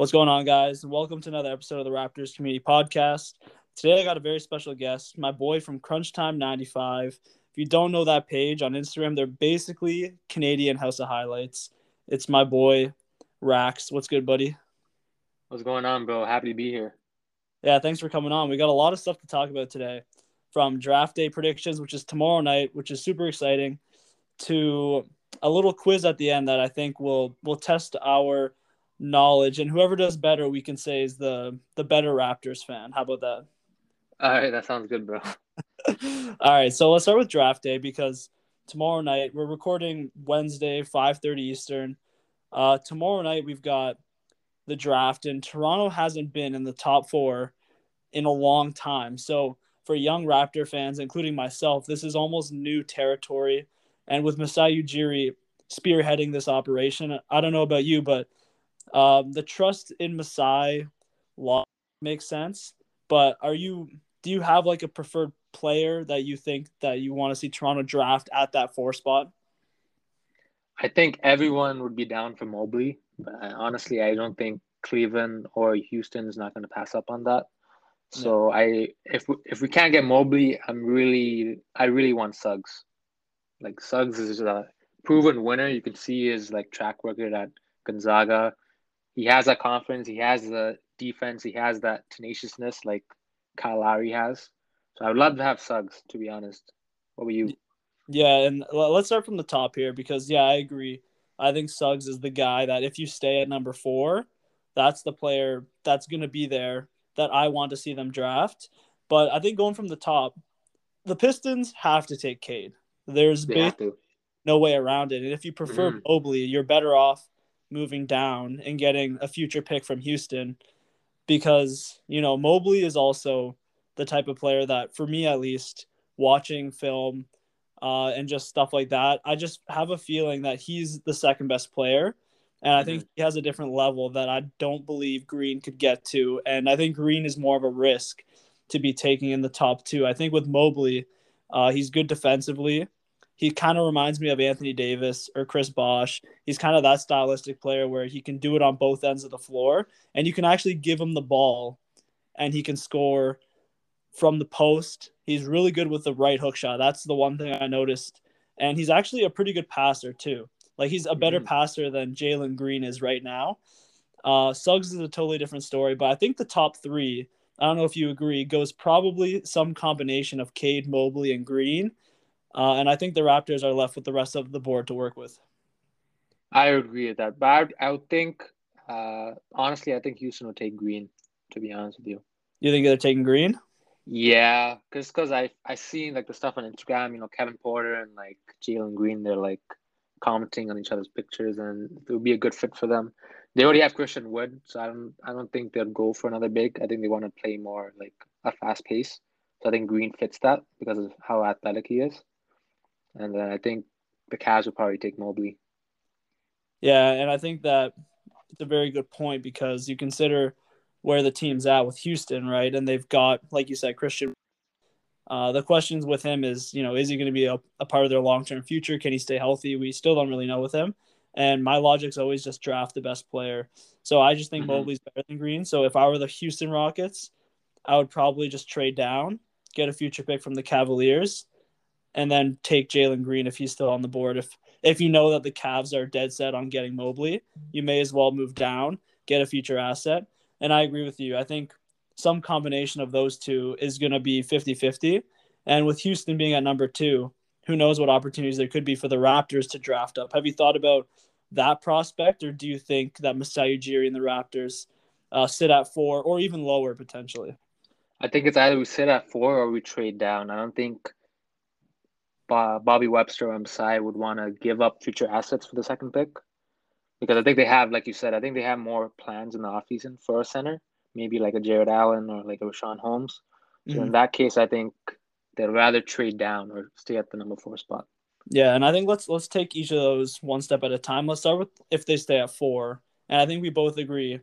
What's going on, guys? Welcome to another episode of the Raptors Community Podcast. Today, I got a very special guest, my boy from Crunch Time 95. If you don't know that page on Instagram, they're basically Canadian House of Highlights. It's my boy, Rax. What's good, buddy? What's going on, bro? Happy to be here. Yeah, thanks for coming on. We got a lot of stuff to talk about today from draft day predictions, which is tomorrow night, which is super exciting, to a little quiz at the end that I think will will test our knowledge, and whoever does better, we can say is the the better Raptors fan. How about that? All right, that sounds good, bro. All right, so let's start with draft day because tomorrow night we're recording Wednesday, five thirty Eastern. Uh, tomorrow night we've got the draft, and Toronto hasn't been in the top four in a long time. So for young Raptor fans, including myself, this is almost new territory. And with Masai Ujiri spearheading this operation, I don't know about you, but um, the trust in Masai law makes sense, but are you do you have like a preferred player that you think that you want to see Toronto draft at that four spot? I think everyone would be down for Mobley, but honestly, I don't think Cleveland or Houston is not going to pass up on that. So no. I if we, if we can't get Mobley, I'm really I really want Suggs. Like Suggs is a proven winner. You can see his like track record at Gonzaga he has that confidence. He has the defense. He has that tenaciousness like Kyle Lowry has. So I would love to have Suggs, to be honest. What were you? Yeah, and let's start from the top here because yeah, I agree. I think Suggs is the guy that if you stay at number four, that's the player that's going to be there that I want to see them draft. But I think going from the top, the Pistons have to take Cade. There's no way around it. And if you prefer mm-hmm. Mobley, you're better off moving down and getting a future pick from Houston because, you know, Mobley is also the type of player that, for me at least, watching film uh, and just stuff like that, I just have a feeling that he's the second best player. And I think mm-hmm. he has a different level that I don't believe Green could get to. And I think Green is more of a risk to be taking in the top two. I think with Mobley, uh, he's good defensively he kind of reminds me of Anthony Davis or Chris Bosh. He's kind of that stylistic player where he can do it on both ends of the floor and you can actually give him the ball and he can score from the post. He's really good with the right hook shot. That's the one thing I noticed. And he's actually a pretty good passer too. Like he's a better mm-hmm. passer than Jalen Green is right now. Uh, Suggs is a totally different story, but I think the top three, I don't know if you agree, goes probably some combination of Cade, Mobley, and Green uh, and I think the Raptors are left with the rest of the board to work with. I agree with that. But I would, I would think, uh, honestly, I think Houston will take Green, to be honest with you. You think they're taking Green? Yeah, because because I I seen like the stuff on Instagram, you know, Kevin Porter and like Jalen Green, they're like commenting on each other's pictures, and it would be a good fit for them. They already have Christian Wood, so I don't I don't think they'll go for another big. I think they want to play more like a fast pace. So I think Green fits that because of how athletic he is and then I think the Cavs will probably take Mobley. Yeah, and I think that it's a very good point because you consider where the team's at with Houston, right? And they've got, like you said, Christian. Uh, the questions with him is, you know, is he going to be a, a part of their long term future? Can he stay healthy? We still don't really know with him. And my logic's always just draft the best player. So I just think mm-hmm. Mobley's better than Green. So if I were the Houston Rockets, I would probably just trade down, get a future pick from the Cavaliers, and then take Jalen Green if he's still on the board. If if you know that the Cavs are dead set on getting Mobley, you may as well move down, get a future asset. And I agree with you. I think some combination of those two is going to be 50-50. And with Houston being at number 2, who knows what opportunities there could be for the Raptors to draft up. Have you thought about that prospect or do you think that Masai Ujiri and the Raptors uh, sit at 4 or even lower potentially? I think it's either we sit at 4 or we trade down. I don't think Bobby Webster on the would want to give up future assets for the second pick because I think they have, like you said, I think they have more plans in the offseason for a center, maybe like a Jarrett Allen or like a Richaun Holmes. So mm-hmm. in that case, I think they'd rather trade down or stay at the number four spot. Yeah, and I think let's let's take each of those one step at a time. Let's start with if they stay at four, and I think we both agree,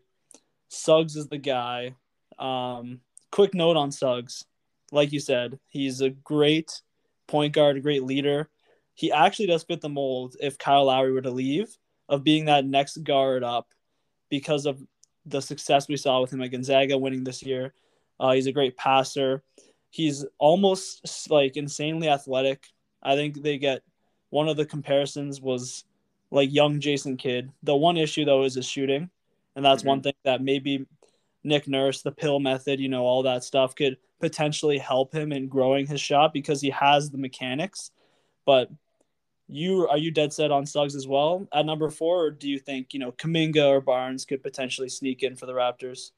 Suggs is the guy. Um, quick note on Suggs, like you said, he's a great point guard, a great leader. He actually does fit the mold if Kyle Lowry were to leave of being that next guard up because of the success we saw with him at Gonzaga winning this year. Uh, he's a great passer. He's almost like insanely athletic. I think they get one of the comparisons was like young Jason Kidd. The one issue though is his shooting, and that's mm-hmm. one thing that maybe Nick Nurse, the pill method, you know, all that stuff could potentially help him in growing his shot because he has the mechanics. But you are you dead set on Suggs as well at number four, or do you think you know Kuminga or Barnes could potentially sneak in for the Raptors?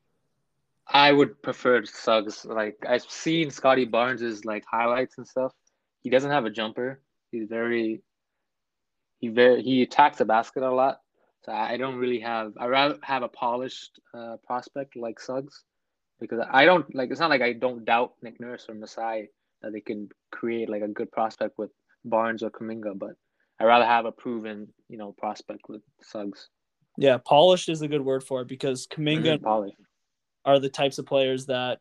I would prefer Suggs. Like I've seen Scottie Barnes's like highlights and stuff. He doesn't have a jumper. He's very he very he attacks the basket a lot. So I don't really have. I rather have a polished uh, prospect like Suggs because I don't like. It's not like I don't doubt Nick Nurse or Masai that they can create like a good prospect with Barnes or Kuminga, but I'd rather have a proven you know prospect with Suggs. Yeah, polished is a good word for it because Kuminga mm-hmm, are the types of players that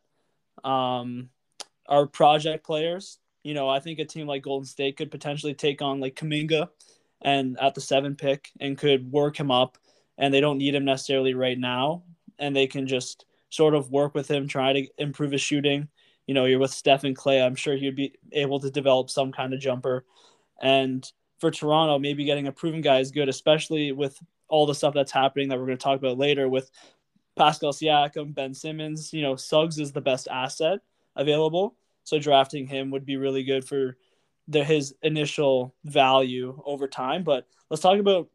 um, are project players. You know, I think a team like Golden State could potentially take on like Kuminga and at the seven pick and could work him up and they don't need him necessarily right now and they can just sort of work with him try to improve his shooting you know you're with Steph and Klay. I'm sure he'd be able to develop some kind of jumper and for Toronto maybe getting a proven guy is good especially with all the stuff that's happening that we're going to talk about later with Pascal Siakam Ben Simmons you know Suggs is the best asset available so drafting him would be really good for the, his initial value over time. But let's talk about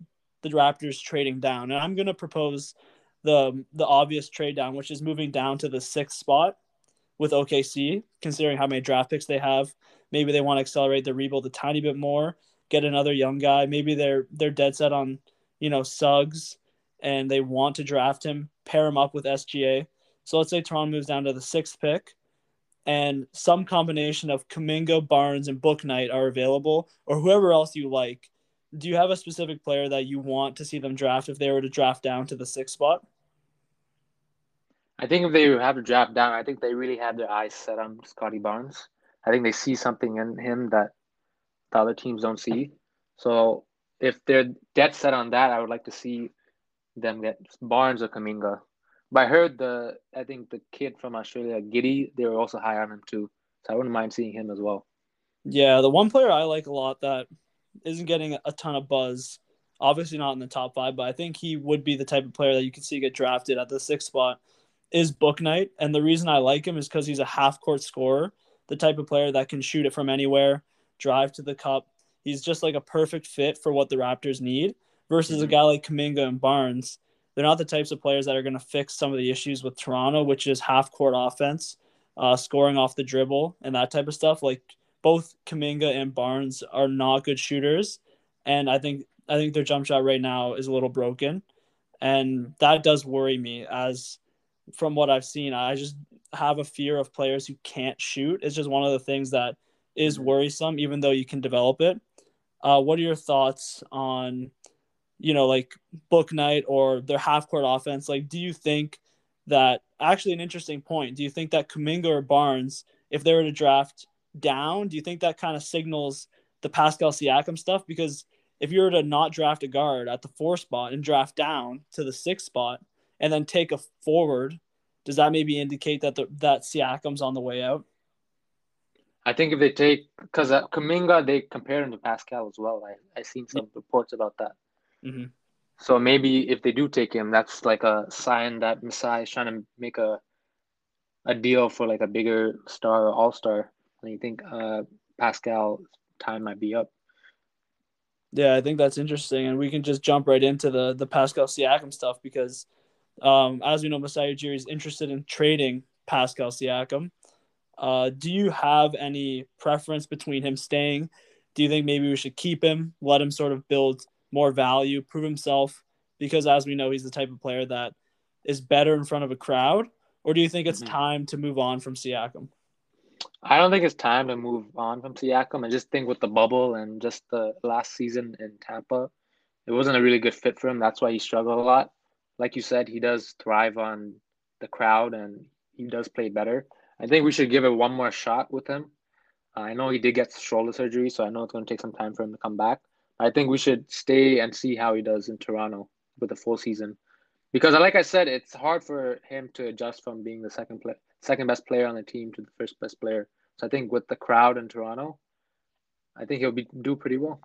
the Raptors trading down, and I'm going to propose the the obvious trade down, which is moving down to the sixth spot with OKC, considering how many draft picks they have. Maybe they want to accelerate the rebuild a tiny bit more, get another young guy. Maybe they're they're dead set on you know Suggs, and they want to draft him, pair him up with SGA. So let's say Toronto moves down to the sixth pick and some combination of Kuminga, Barnes, and Bouknight are available, or whoever else you like. Do you have a specific player that you want to see them draft if they were to draft down to the sixth spot? I think if they have to draft down, I think they really have their eyes set on Scotty Barnes. I think they see something in him that the other teams don't see. So if they're dead set on that, I would like to see them get Barnes or Kuminga. But I heard the I think the kid from Australia, Giddey, they were also high on him too. So I wouldn't mind seeing him as well. Yeah, the one player I like a lot that isn't getting a ton of buzz, obviously not in the top five, but I think he would be the type of player that you could see get drafted at the sixth spot is Bouknight. And the reason I like him is because he's a half court scorer, the type of player that can shoot it from anywhere, drive to the cup. He's just like a perfect fit for what the Raptors need versus mm-hmm. a guy like Kuminga and Barnes they're not the types of players that are going to fix some of the issues with Toronto, which is half court offense, uh, scoring off the dribble, and that type of stuff. Like both Kuminga and Barnes are not good shooters, and I think I think their jump shot right now is a little broken, and that does worry me. As from what I've seen, I just have a fear of players who can't shoot. It's just one of the things that is mm-hmm. worrisome, even though you can develop it. Uh, what are your thoughts on? you know, like Bouknight or their half court offense, like, do you think that actually an interesting point? Do you think that Kuminga or Barnes, if they were to draft down, do you think that kind of signals the Pascal Siakam stuff? Because if you were to not draft a guard at the four spot and draft down to the six spot and then take a forward, does that maybe indicate that the, that Siakam's on the way out? I think if they take because uh, Kuminga, they compare him to Pascal as well. I I seen some reports about that. Mm-hmm. So maybe if they do take him, that's like a sign that Masai is trying to make a a deal for like a bigger star or all star. And you think uh, Pascal time might be up. Yeah, I think that's interesting, and we can just jump right into the the Pascal Siakam stuff because, um, as we know, Masai Ujiri is interested in trading Pascal Siakam. Uh, do you have any preference between him staying? Do you think maybe we should keep him, let him sort of build more value, prove himself because as we know he's the type of player that is better in front of a crowd or do you think it's mm-hmm. time to move on from Siakam? I don't think it's time to move on from Siakam. I just think with the bubble and just the last season in Tampa, it wasn't a really good fit for him. That's why he struggled a lot. Like you said, he does thrive on the crowd and he does play better. I think we should give it one more shot with him. Uh, I know he did get shoulder surgery, so I know it's going to take some time for him to come back. I think we should stay and see how he does in Toronto with a full season. Because, like I said, it's hard for him to adjust from being the second play, second best player on the team to the first best player. So I think with the crowd in Toronto, I think he'll be do pretty well.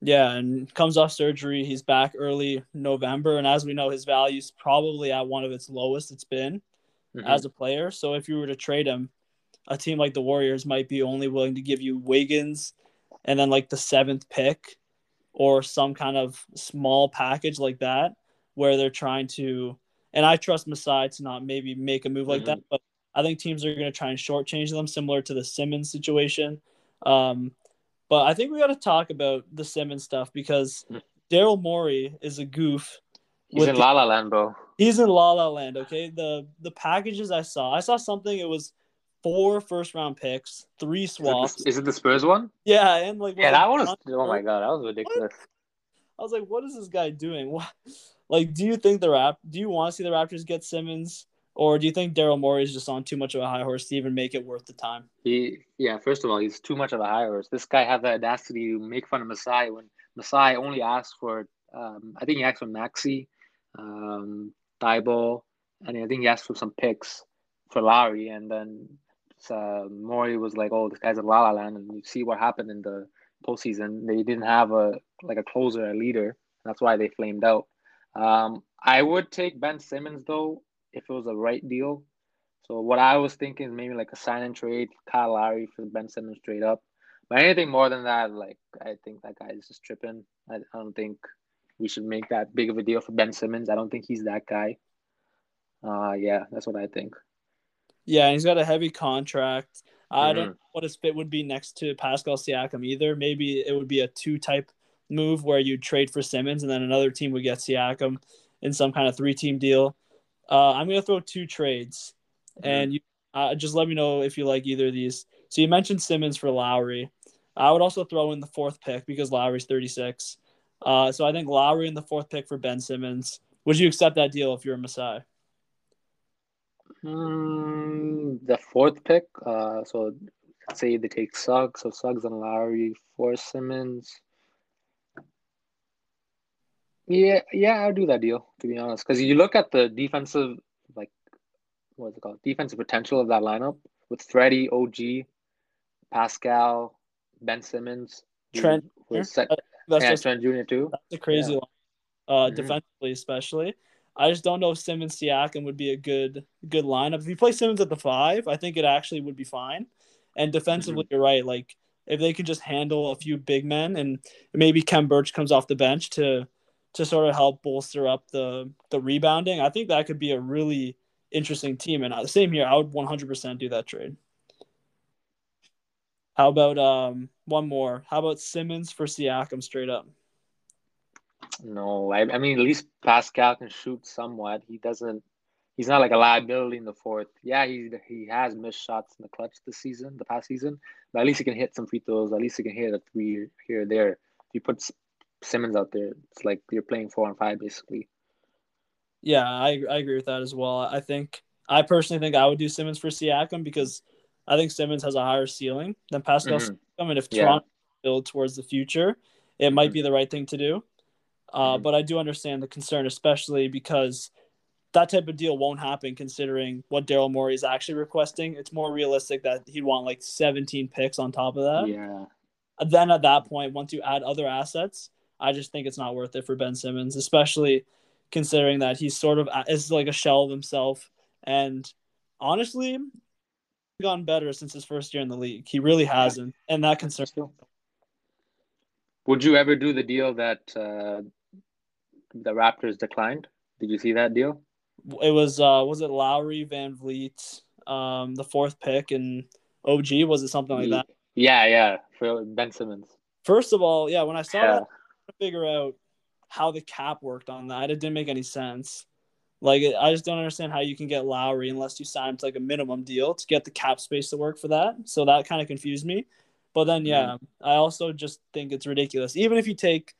Yeah, and comes off surgery. He's back early November, and as we know, his value's probably at one of its lowest it's been mm-hmm. as a player. So if you were to trade him, a team like the Warriors might be only willing to give you Wiggins and then like the seventh pick or some kind of small package like that where they're trying to and I trust Masai to not maybe make a move like mm-hmm. that, but I think teams are going to try and shortchange them, similar to the Simmons situation. Um, but I think we got to talk about the Simmons stuff because. Daryl Morey is a goof. He's in La La Land, bro. He's in La La Land. Okay, the the packages I saw, I saw something. It was four first round picks, three swaps. Is it the, is it the Spurs one? Yeah, and like yeah, that one was. Oh my god, that was ridiculous. What? I was like, what is this guy doing? What? Like, do you think the rap? Do you want to see the Raptors get Simmons? Or do you think Daryl Morey is just on too much of a high horse to even make it worth the time? He, yeah. First of all, he's too much of a high horse. This guy had the audacity to make fun of Masai when Masai only asked for, um, I think he asked for Maxey, um, Thybulle, and I think he asked for some picks for Lowry, and then uh, Morey was like, "Oh, this guy's a La La Land," and you see what happened in the postseason. They didn't have a like a closer, a leader. That's why they flamed out. Um, I would take Ben Simmons though if it was a right deal. So what I was thinking is maybe like a sign and trade, Kyle Lowry for Ben Simmons straight up. But anything more than that, like I think that guy is just tripping. I, I don't think we should make that big of a deal for Ben Simmons. I don't think he's that guy. Uh yeah, that's what I think. Yeah, he's got a heavy contract. I mm-hmm. don't know what his fit would be next to Pascal Siakam either. Maybe it would be a two type move where you trade for Simmons and then another team would get Siakam in some kind of three team deal. Uh, I'm gonna throw two trades, mm-hmm. and you uh, just let me know if you like either of these. So you mentioned Simmons for Lowry. I would also throw in the fourth pick because Lowry's 36. Uh, so I think Lowry in the fourth pick for Ben Simmons. Would you accept that deal if you're a Masai? Mm, the fourth pick. Uh, so say they take Suggs, so Suggs and Lowry for Simmons. Yeah, yeah, I'll do that deal to be honest. Because you look at the defensive, like, what's it called? Defensive potential of that lineup with Freddie, OG, Pascal, Ben Simmons, Trent, set, uh, that's just, Trent Jr. too. That's a crazy yeah. line, uh, mm-hmm. defensively especially. I just don't know if Simmons Siakam would be a good good lineup. If you play Simmons at the five, I think it actually would be fine. And defensively, mm-hmm. you're right. Like if they can just handle a few big men and maybe Khem Birch comes off the bench to to sort of help bolster up the the rebounding. I think that could be a really interesting team. And the uh, same here, I would 100% do that trade. How about um one more? How about Simmons for Siakam straight up? No, I, I mean at least Pascal can shoot somewhat. He doesn't. He's not like a liability in the fourth. Yeah, he he has missed shots in the clutch this season, the past season, but at least he can hit some free throws. At least he can hit a three here there. If you put Simmons out there. It's like you're playing four on five basically. Yeah, I I agree with that as well. I think I personally think I would do Simmons for Siakam because I think Simmons has a higher ceiling than Pascal mm-hmm. Siakam, and if yeah. Toronto build towards the future, it might mm-hmm. be the right thing to do. Uh, mm-hmm. But I do understand the concern, especially because that type of deal won't happen considering what Daryl Morey is actually requesting. It's more realistic that he'd want like 17 picks on top of that. Yeah. Then at that point, once you add other assets, I just think it's not worth it for Ben Simmons, especially considering that he's sort of is like a shell of himself. And honestly, gotten better since his first year in the league. He really hasn't, and that concerns me. Would you ever do the deal that uh, the Raptors declined? Did you see that deal? It was uh, was it Lowry, VanVleet, um, the fourth pick, and OG? Was it something like that? Yeah, yeah, for Ben Simmons. First of all, yeah, when I saw yeah. that, figure out how the cap worked on that. It didn't make any sense. Like I just don't understand how you can get Lowry unless you sign him to like a minimum deal to get the cap space to work for that. So that kind of confused me. But then yeah, mm-hmm. I also just think it's ridiculous. Even if you take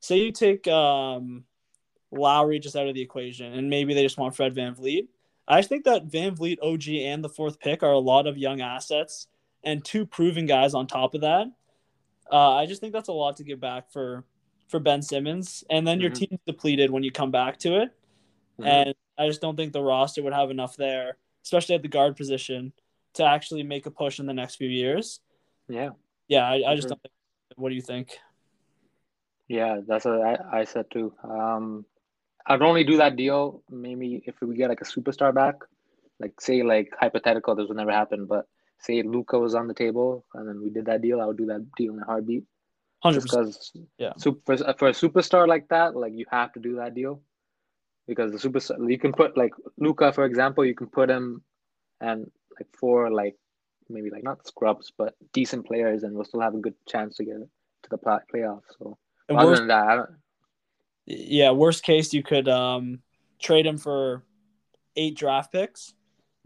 say you take um Lowry just out of the equation and maybe they just want Fred VanVleet. I just think that VanVleet, OG, and the fourth pick are a lot of young assets and two proven guys on top of that uh, I just think that's a lot to give back for for Ben Simmons, and then your mm-hmm. team's depleted when you come back to it. Mm-hmm. And I just don't think the roster would have enough there, especially at the guard position, to actually make a push in the next few years. Yeah. Yeah, I, I just don't think. What do you think? Yeah, that's what I, I said too. Um, I'd only do that deal maybe if we get like a superstar back, like say like hypothetical, this would never happen, but say Luka was on the table and then we did that deal, I would do that deal in a heartbeat. Hundred Because Yeah. super, for, for a superstar like that, like you have to do that deal because the superstar you can put like Luka for example, you can put him and like four like maybe like not scrubs but decent players and we'll still have a good chance to get to the play- playoffs. So And other worst, than that, I don't, yeah, worst case, you could um, trade him for eight draft picks,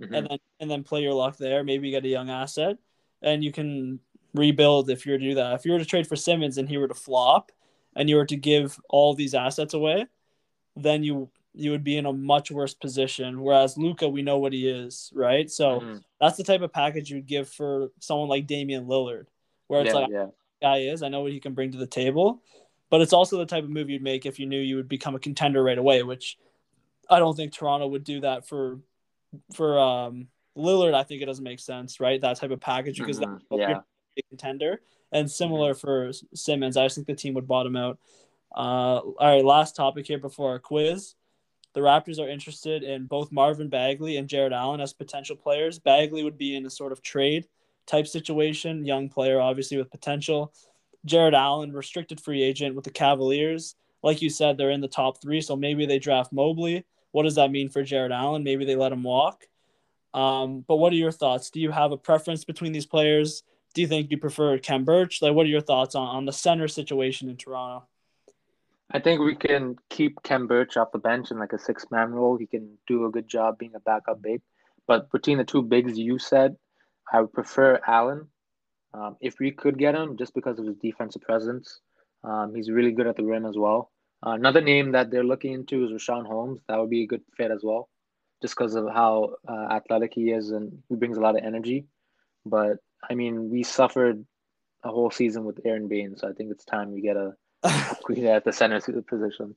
mhm. and then and then play your luck there. Maybe you get a young asset, and you can rebuild if you were to do that. If you were to trade for Simmons and he were to flop, and you were to give all these assets away, then you you would be in a much worse position. Whereas Luka, we know what he is, right? So Mhm. that's the type of package you'd give for someone like Damian Lillard, where it's yeah, like yeah. guy is. I know what he can bring to the table, but it's also the type of move you'd make if you knew you would become a contender right away, which I don't think Toronto would do that for for um, Lillard. I think it doesn't make sense, right? That type of package because Mhm. that's Yeah. a contender. And similar for Simmons, I just think the team would bottom out. Uh, all right, last topic here before our quiz. The Raptors are interested in both Marvin Bagley and Jarrett Allen as potential players. Bagley would be in a sort of trade type situation, young player, obviously with potential. Jarrett Allen, restricted free agent with the Cavaliers. Like you said, they're in the top three, so maybe they draft Mobley. What does that mean for Jarrett Allen? Maybe they let him walk. Um, but what are your thoughts? Do you have a preference between these players? Do you think you prefer Khem Birch? Like, what are your thoughts on, on the center situation in Toronto? I think we can keep Khem Birch off the bench in like a six man role. He can do a good job being a backup big. But between the two bigs you said, I would prefer Allen. Um, if we could get him, just because of his defensive presence, um, he's really good at the rim as well. Uh, another name that they're looking into is Richaun Holmes. That would be a good fit as well, just because of how uh, athletic he is and he brings a lot of energy. But I mean, we suffered a whole season with Aron Baynes, so I think it's time we get a upgrade at the center position.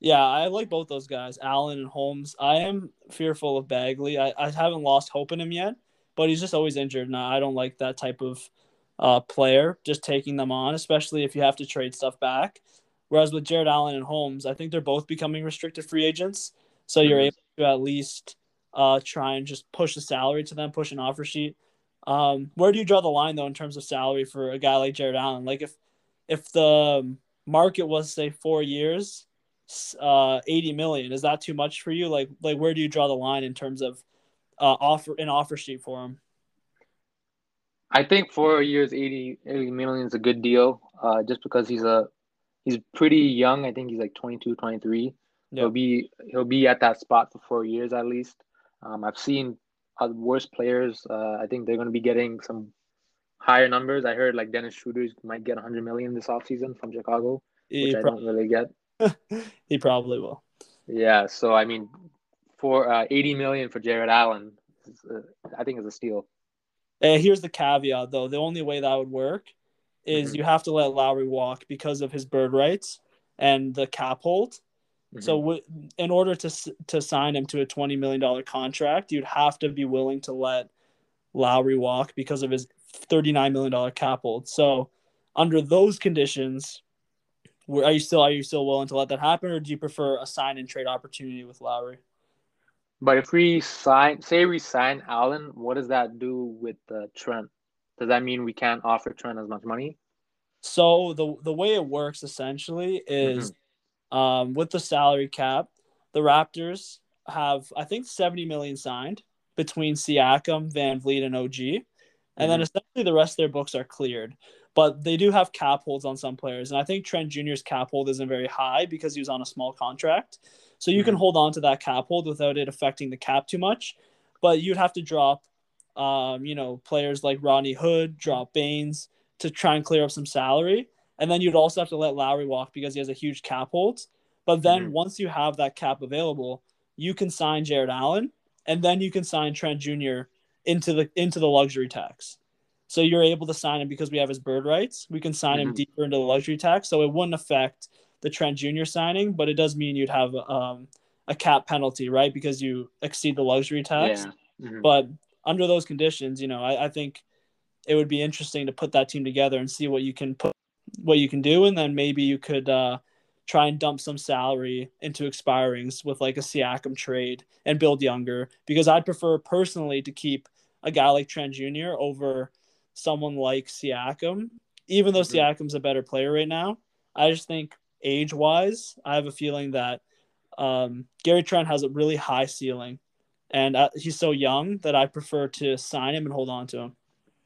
Yeah, I like both those guys, Allen and Holmes. I am fearful of Bagley. I, I haven't lost hope in him yet, but he's just always injured, and I don't like that type of uh, player just taking them on, especially if you have to trade stuff back. Whereas with Jarrett Allen and Holmes, I think they're both becoming restricted free agents, so you're Mhm. able to at least uh, try and just push the salary to them, push an offer sheet. Um, where do you draw the line though in terms of salary for a guy like Jarrett Allen? Like if if the market was say four years uh 80 million is that too much for you like like where do you draw the line in terms of uh offer an offer sheet for him I think four years, 80, 80 million is a good deal. Uh, just because he's a he's pretty young. I think he's like 22, 23. Yeah. He'll be he'll be at that spot for four years at least. Um, I've seen uh, worse players. Uh, I think they're going to be getting some higher numbers. I heard like Dennis Schroeder might get 100 million this offseason from Chicago, which he, I don't really get. he probably will Yeah, so I mean, for uh, 80 million for Jarrett Allen, is, uh, I think is a steal. Uh, here's the caveat though the only way that would work is Mhm. you have to let lowry walk because of his bird rights and the cap hold so Mm-hmm. w- in order to to sign him to a 20 million dollar contract you'd have to be willing to let lowry walk because of his 39 million dollar cap hold so under those conditions were- are you still are you still willing to let that happen or do you prefer a sign and trade opportunity with lowry But if we sign, say we sign Allen, what does that do with uh, Trent? Does that mean we can't offer Trent as much money? So the the way it works essentially is um, with the salary cap, the Raptors have I think 70 million signed between Siakam, VanVleet, and OG. And then Mhm. essentially the rest of their books are cleared. But they do have cap holds on some players. And I think Trent Jr.'s cap hold isn't very high because he was on a small contract. So you can Mhm. hold on to that cap hold without it affecting the cap too much. But you'd have to drop um, you know, players like Rodney Hood, drop Baynes to try and clear up some salary. And then you'd also have to let Lowry walk because he has a huge cap hold. But then Mhm. once you have that cap available, you can sign Jarrett Allen and then you can sign Trent Jr. into the into the luxury tax. So you're able to sign him because we have his bird rights. We can sign him Mhm. deeper into the luxury tax. So it wouldn't affect the Trent Jr. signing, but it does mean you'd have um, a cap penalty, right? Because you exceed the luxury tax. Yeah. Mhm. But under those conditions, you know, I, I think it would be interesting to put that team together and see what you can put, what you can do, and then maybe you could uh, try and dump some salary into expirings with like a Siakam trade and build younger. Because I'd prefer personally to keep a guy like Trent Jr. over someone like Siakam, even though. Siakam's a better player right now. I just think age wise, I have a feeling that um, Gary Trent has a really high ceiling, and uh, he's so young that I prefer to sign him and hold on to him.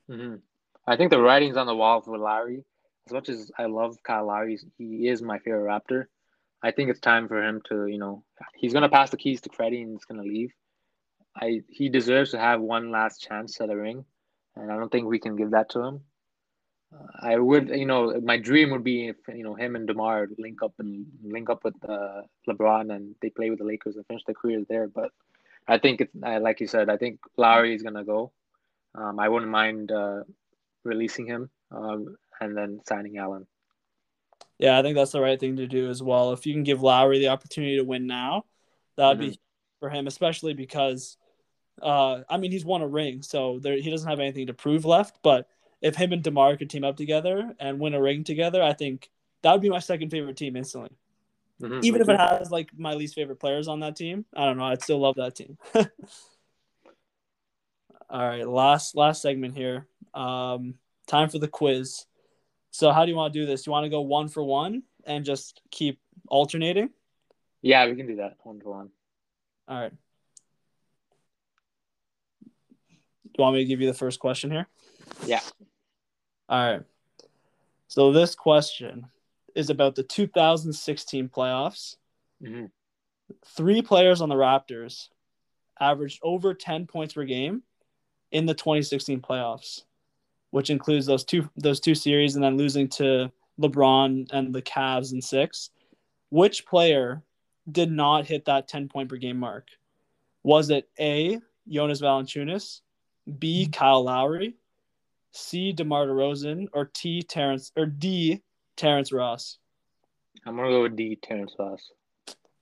Mhm. I think the writing's on the wall for Lowry. As much as I love Kyle Lowry, he is my favorite Raptor. I think it's time for him to, you know, he's gonna pass the keys to Freddie and he's gonna leave. I he deserves to have one last chance at a ring, and I don't think we can give that to him. Uh, I would, you know, my dream would be if you know him and Demar link up and link up with uh, LeBron and they play with the Lakers and finish their careers there. But I think it's like you said. I think Lowry is gonna go. Um, I wouldn't mind uh, releasing him um, and then signing Allen. Yeah, I think that's the right thing to do as well. If you can give Lowry the opportunity to win now, that would be for him, especially because, uh, I mean, he's won a ring, so there, he doesn't have anything to prove left. But if him and Demar could team up together and win a ring together, I think that would be my second favorite team instantly. Mhm, Even if it has like my least favorite players on that team, I don't know. I'd still love that team. All right, last last segment here. Um, time for the quiz. So, how do you want to do this? You want to go one for one and just keep alternating? yeah, we can do that one for one. All right. Do you want me to give you the first question here? Yeah. All right. So this question is about the 2016 playoffs. Mhm. Three players on the Raptors averaged over 10 points per game in the 2016 playoffs, which includes those two those two series and then losing to LeBron and the Cavs in 6. Which player did not hit that 10 point per game mark? Was it A, Jonas Valanciunas, B, Kyle Lowry, C, DeMar DeRozan, or T, Terrence, or D, Terrence Ross? I'm gonna go with D. Terrence Ross.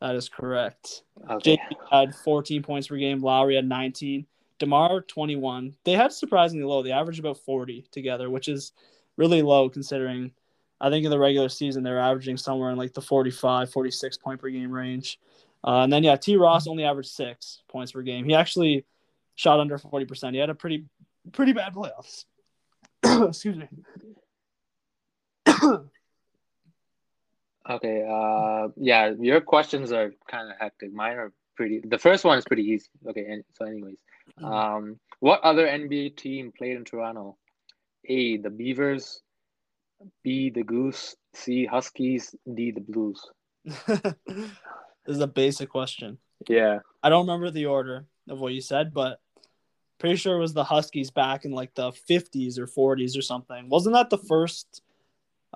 That is correct. Okay. JV had 14 points per game. Lowry had 19. DeMar 21. They had surprisingly low. They averaged about 40 together, which is really low considering I think in the regular season they're averaging somewhere in like the 45, 46 point per game range. Uh, and then yeah, T Ross only averaged six points per game. He actually shot under 40%. He had a pretty pretty bad playoffs. Excuse me. Okay. Uh, yeah, your questions are kind of hectic. Mine are pretty. The first one is pretty easy. Okay. And so, anyways, um, what other NBA team played in Toronto? A. The Beavers. B. The Goose. C. Huskies. D. The Blues. this is a basic question. Yeah. I don't remember the order of what you said, but pretty sure it was the Huskies back in like the 50s or 40s or something. Wasn't that the first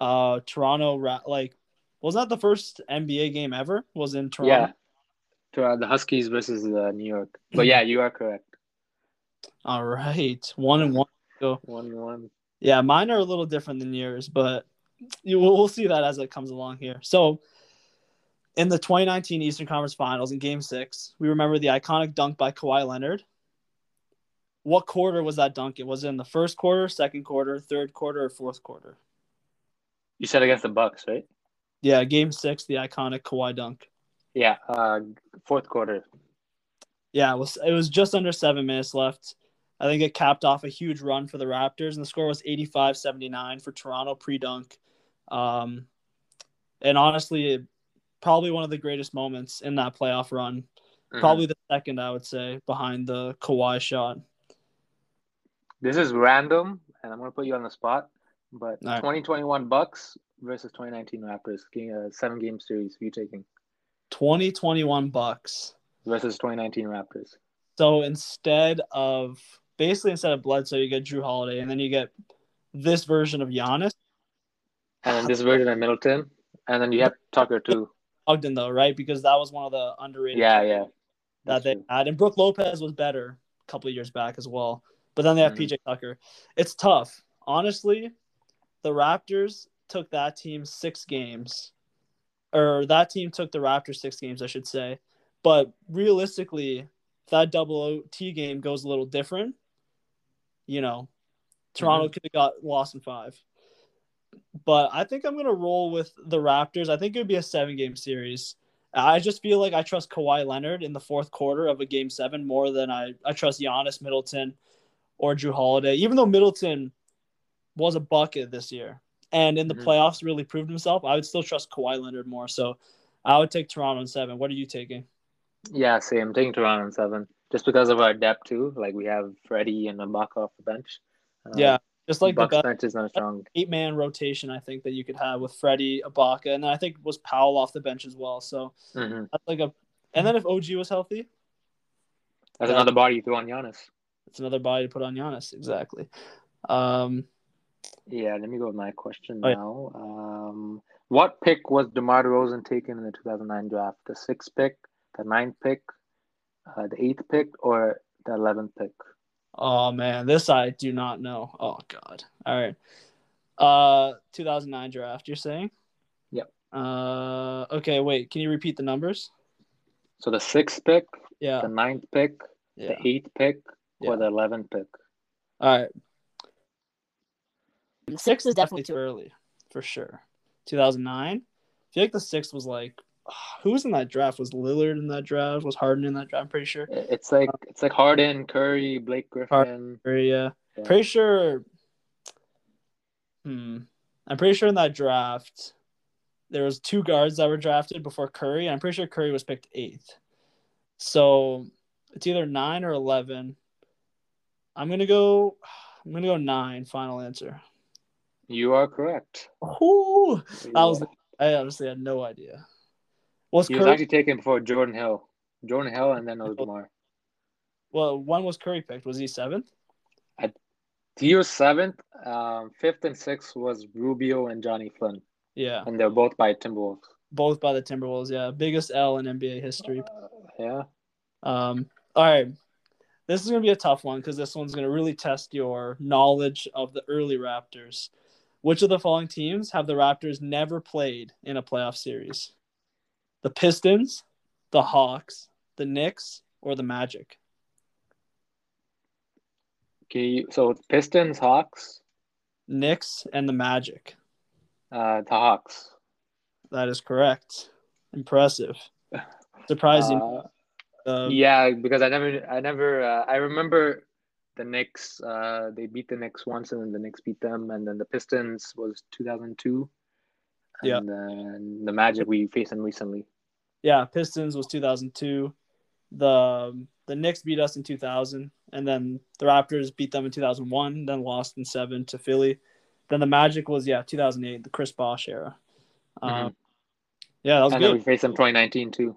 uh Toronto ra- like wasn't that the first NBA game ever? Was in Toronto? Yeah. The Huskies versus uh, New York. But yeah, you are correct. All right. One and one. Go. One and one. Yeah, mine are a little different than yours, but you, we'll, we'll see that as it comes along here. So, in the 2019 Eastern Conference Finals in Game Six, we remember the iconic dunk by Kawhi Leonard. What quarter was that dunk? It was in the first quarter, second quarter, third quarter, or fourth quarter. You said against the Bucks, right? Yeah, Game Six, the iconic Kawhi dunk. Yeah. Uh, fourth quarter. Yeah, it was it was just under seven minutes left. I think it capped off a huge run for the Raptors, and the score was 85-79 for Toronto pre-dunk. Um, and honestly, probably one of the greatest moments in that playoff run. Mhm. Probably the second, I would say, behind the Kawhi shot. This is random, and I'm gonna put you on the spot. But right. 2021 Bucks versus 2019 Raptors, uh, seven game series. Who you taking 2021 Bucks. versus 2019 Raptors? So instead of basically instead of Bledsoe, you get Jrue Holiday, and then you get this version of Giannis. And then this version of Middleton, and then you have Tucker too. Ogden though, right? Because that was one of the underrated Yeah, yeah. that they true. had. And Brook Lopez was better a couple of years back as well. But then they have Mhm. PJ Tucker. It's tough. Honestly, the Raptors took that team six games. Or that team took the Raptors six games, I should say. But realistically, that double OT game goes a little different, you know, Toronto Mm-hmm. could have got lost in five. But I think I'm gonna roll with the Raptors. I think it would be a seven game series. I just feel like I trust Kawhi Leonard in the fourth quarter of a game seven more than I, I trust Giannis Middleton or Jrue Holiday. Even though Middleton was a bucket this year and in the Mhm. playoffs really proved himself, I would still trust Kawhi Leonard more. So I would take Toronto in seven. What are you taking? Yeah, same. Taking Toronto in seven, just because of our depth too. Like we have Freddie and Ibaka off the bench. Uh, yeah, just like the best bench is not strong. eight man rotation I think that you could have with Freddie, Ibaka, and then I think was Powell off the bench as well. So hmm that's like a and then if OG was healthy, That's Yeah. another body you throw on Giannis. it's another body to put on Giannis. Exactly. Um, Yeah, let me go with my question Oh, yeah. now. Um, what pick was DeMar DeRozan taken in the 2009 draft? The sixth pick, the ninth pick, uh, the eighth pick, or the 11th pick? oh man, this I do not know. Oh god. All right. Uh, 2009 draft. You're saying? Yep. Uh, okay. Wait. Can you repeat the numbers? So the sixth pick, Yeah. the ninth pick, Yeah. the eighth pick, Yeah. or the 11th pick? All right. Six is definitely too early, for sure. 2009. I feel like the sixth was like, who was in that draft? Was Lillard in that draft? Was Harden in that draft? I'm pretty sure. It's like it's like Harden, Curry, Blake Griffin. Or, yeah. Yeah. Pretty sure. Hmm. I'm pretty sure in that draft, there was two guards that were drafted before Curry. And I'm pretty sure Curry was picked eighth. So it's either nine or eleven. I'm gonna go. I'm gonna go nine. Final answer. You are correct. Ooh, You that was. are- I honestly had no idea. Was He was Curry? actually taken before Jordan Hill. Jordan Hill, and then it well, when was Curry picked? Was he seventh? He was seventh. Um, fifth and sixth was Rubio and Johnny Flynn, Yeah, and they're both by Timberwolves. both by the Timberwolves. Yeah, biggest L in NBA history. Uh, yeah. Um, all right. This is going to be a tough one because this one's going to really test your knowledge of the early Raptors. Which of the following teams have the Raptors never played in a playoff series? The Pistons, the Hawks, the Knicks, or the Magic? Okay. So it's Pistons, Hawks, Knicks and the Magic. uh, the Hawks. That is correct. Impressive. Surprising. Uh, Uh, yeah, because I never, I never, uh, I remember the Knicks. Uh, they beat the Knicks once, and then the Knicks beat them, and then the Pistons was 2002. And Yeah. then the Magic we faced them recently. yeah, Pistons was 2002. The the Knicks beat us in 2000, and then the Raptors beat them in 2001, then lost in seven to Philly. Then the Magic was yeah 2008, the Chris Bosh era. Um, yeah, that was Mm-hmm. and then we faced them 2019 too.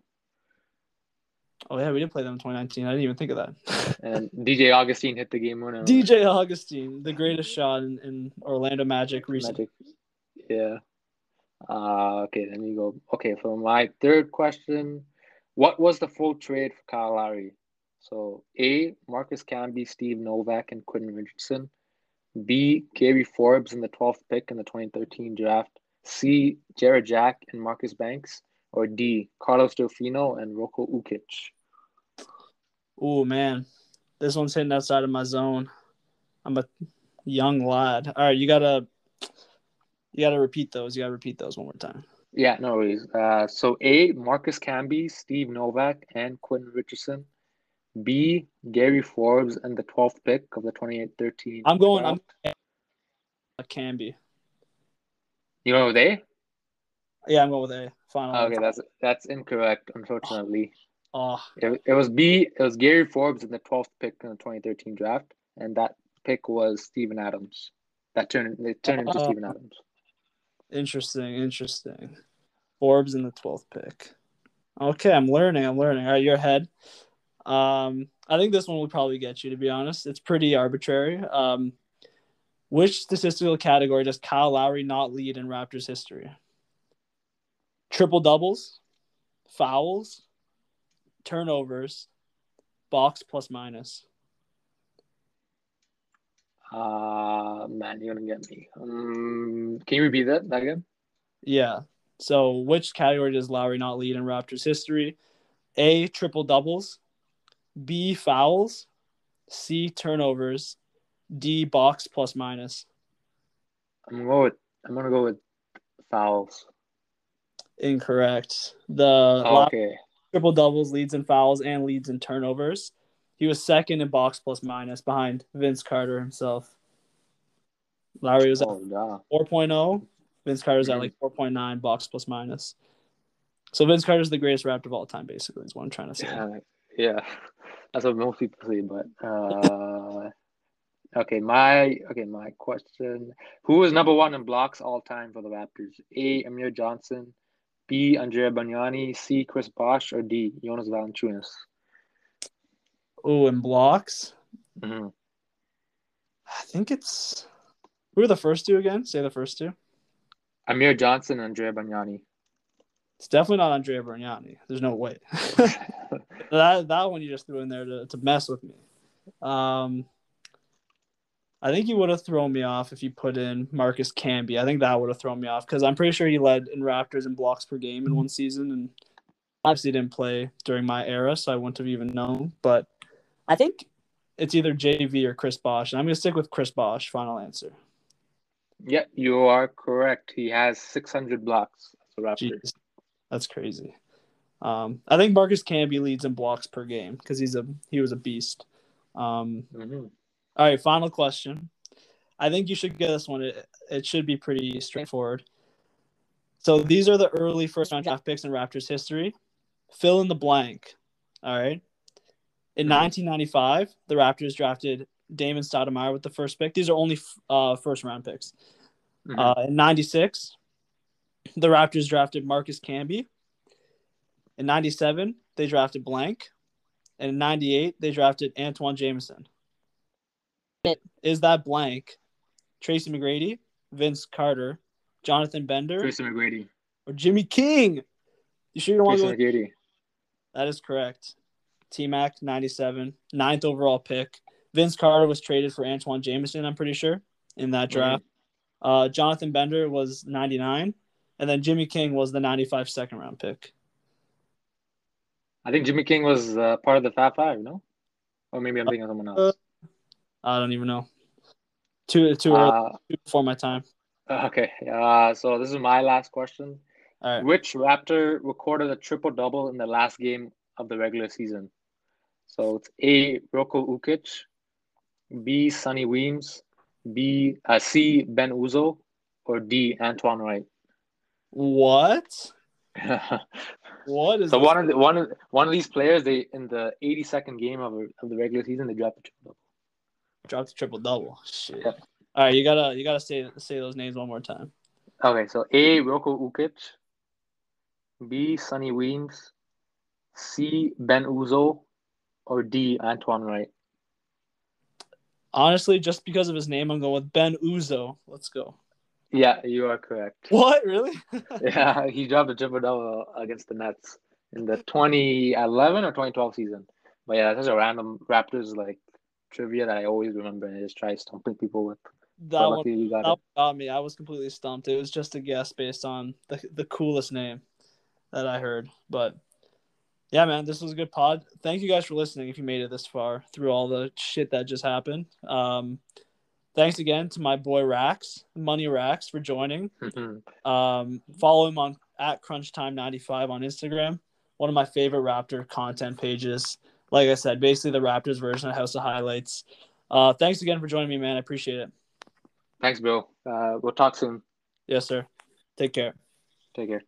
Oh yeah, we did play them in 2019. I didn't even think of that. And DJ Augustin hit the game winner. DJ Augustin, the greatest shot in, in Orlando Magic recently. Magic. Yeah. Uh, okay, let me go. Okay, for my third question, what was the full trade for Kyle Lowry? So A, Marcus Camby, Steve Novak, and Quentin Richardson. B, Gary Forbes in the 12th pick in the 2013 draft. C, Jarrett Jack and Marcus Banks. Or D, Carlos Delfino and Roko Ukic. Oh man, this one's hitting outside of my zone. I'm a young lad. All right, you gotta you gotta repeat those. You gotta repeat those one more time. Yeah, no worries. Uh, so A, Marcus Camby, Steve Novak, and Quentin Richardson. B, Gary Forbes and the 12th pick of the 2013. I'm going. I'm a Camby. You know they? Yeah, I'm going with A. Final. Okay, that's that's incorrect. Unfortunately, Oh, it, it was B. It was Gary Forbes in the 12th pick in the 2013 draft, and that pick was Steven Adams. That turned it turned into Oh. Steven Adams. interesting. Interesting. Forbes in the twelfth pick. Okay, I'm learning. I'm learning. All right, you're ahead. Um, I think this one will probably get you. To be honest, it's pretty arbitrary. Um, which statistical category does Kyle Lowry not lead in Raptors history? Triple doubles, fouls, turnovers, box plus minus. Uh man, you're gonna get me. Um, can you repeat that again? Yeah. So, which category does Lowry not lead in Raptors history? A. Triple doubles. B. Fouls. C. Turnovers. D. Box plus minus. I'm gonna go with I'm gonna go with fouls. Incorrect. The Oh, okay. Triple doubles, leads in fouls, and leads in turnovers. He was second in box plus minus behind Vince Carter himself. Lowry was at Oh, yeah. 4.0. Vince Carter's at Mhm. like 4.9 box plus minus. So Vince Carter's the greatest Raptor of all time, basically, is what I'm trying to say. Yeah, yeah. That's what most people say, but uh okay, my okay, my question. Who is number one in blocks all time for the Raptors? A Amir Johnson, B Andrea Bargnani, C Chris Bosh, or D Jonas Valanciunas? Oh, and blocks. hmm I think it's who are the first two again? Say the first two. Amir Johnson and Andrea Bargnani. It's definitely not Andrea Bargnani. There's no way. that that one you just threw in there to, to mess with me. Um, I think you would have thrown me off if you put in Marcus Camby. I think that would have thrown me off because I'm pretty sure he led in Raptors and blocks per game in one season, and obviously didn't play during my era, so I wouldn't have even known. But I think it's either JV or Chris Bosh, and I'm gonna stick with Chris Bosh. Final answer. yeah, you are correct. He has 600 blocks as a Raptor. Jeez, that's crazy. Um, I think Marcus Camby leads in blocks per game because he's a he was a beast. Um, Mhm. All right, final question. I think you should get this one. It, it should be pretty straightforward. So these are the early first round draft picks in Raptors history. Fill in the blank. All right. In Mhm. 1995, the Raptors drafted Damon Stoudamire with the first pick. These are only uh, first round picks. Mhm. Uh, in 96, the Raptors drafted Marcus Camby. In 97, they drafted Blank. And in 98, they drafted Antawn Jamison. Is that Blank, Tracy McGrady, Vince Carter, Jonathan Bender, Tracy McGrady. or Jimmy King? You sure you don't want to go? McGrady. That is correct. T Mac, 97, ninth overall pick. Vince Carter was traded for Antawn Jamison, I'm pretty sure, in that draft. Uh, Jonathan Bender was 99, and then Jimmy King was the 95 second round pick. I think Jimmy King was uh, part of the Fab Five, no? Or maybe I'm thinking of someone else. I don't even know. Too too early Uh, too before my time. okay, uh, so this is my last question. All right. Which Raptor recorded a triple double in the last game of the regular season? So it's A. Roko Ukic, B. Sonny Weems, B. Uh, C. Ben Uzoh, or D. Antoine Wright. What? What is so one of the, one of one of these players, they in the 82nd game of, of the regular season, they dropped a triple double. Dropped the triple double? Shit. Yep. All right, you gotta you gotta say say those names one more time. Okay, so A. Roko Ukic, B. Sonny Weems, C. Ben Uzoh, or D. Antoine Wright. Honestly, just because of his name, I'm going with Ben Uzoh. Let's go. Yeah, you are correct. What really? Yeah, he dropped a triple double against the Nets in the 2011 or 2012 season. But yeah, that's a random Raptors like trivia that I always remember and I just try stumping people with. that But one you got that got me. I was completely stumped. It was just a guess based on the the coolest name that I heard. But yeah, man, this was a good pod. Thank you guys for listening. If you made it this far through all the shit that just happened, um, thanks again to my boy Rax, Money Rax, for joining. Um, follow him on at Crunch Time 95 on Instagram. One of my favorite Raptor content pages. Like I said, basically the Raptors version of House of Highlights. Uh, thanks again for joining me, man. I appreciate it. Thanks, Bill. Uh, we'll talk soon. Yes, sir. Take care. Take care.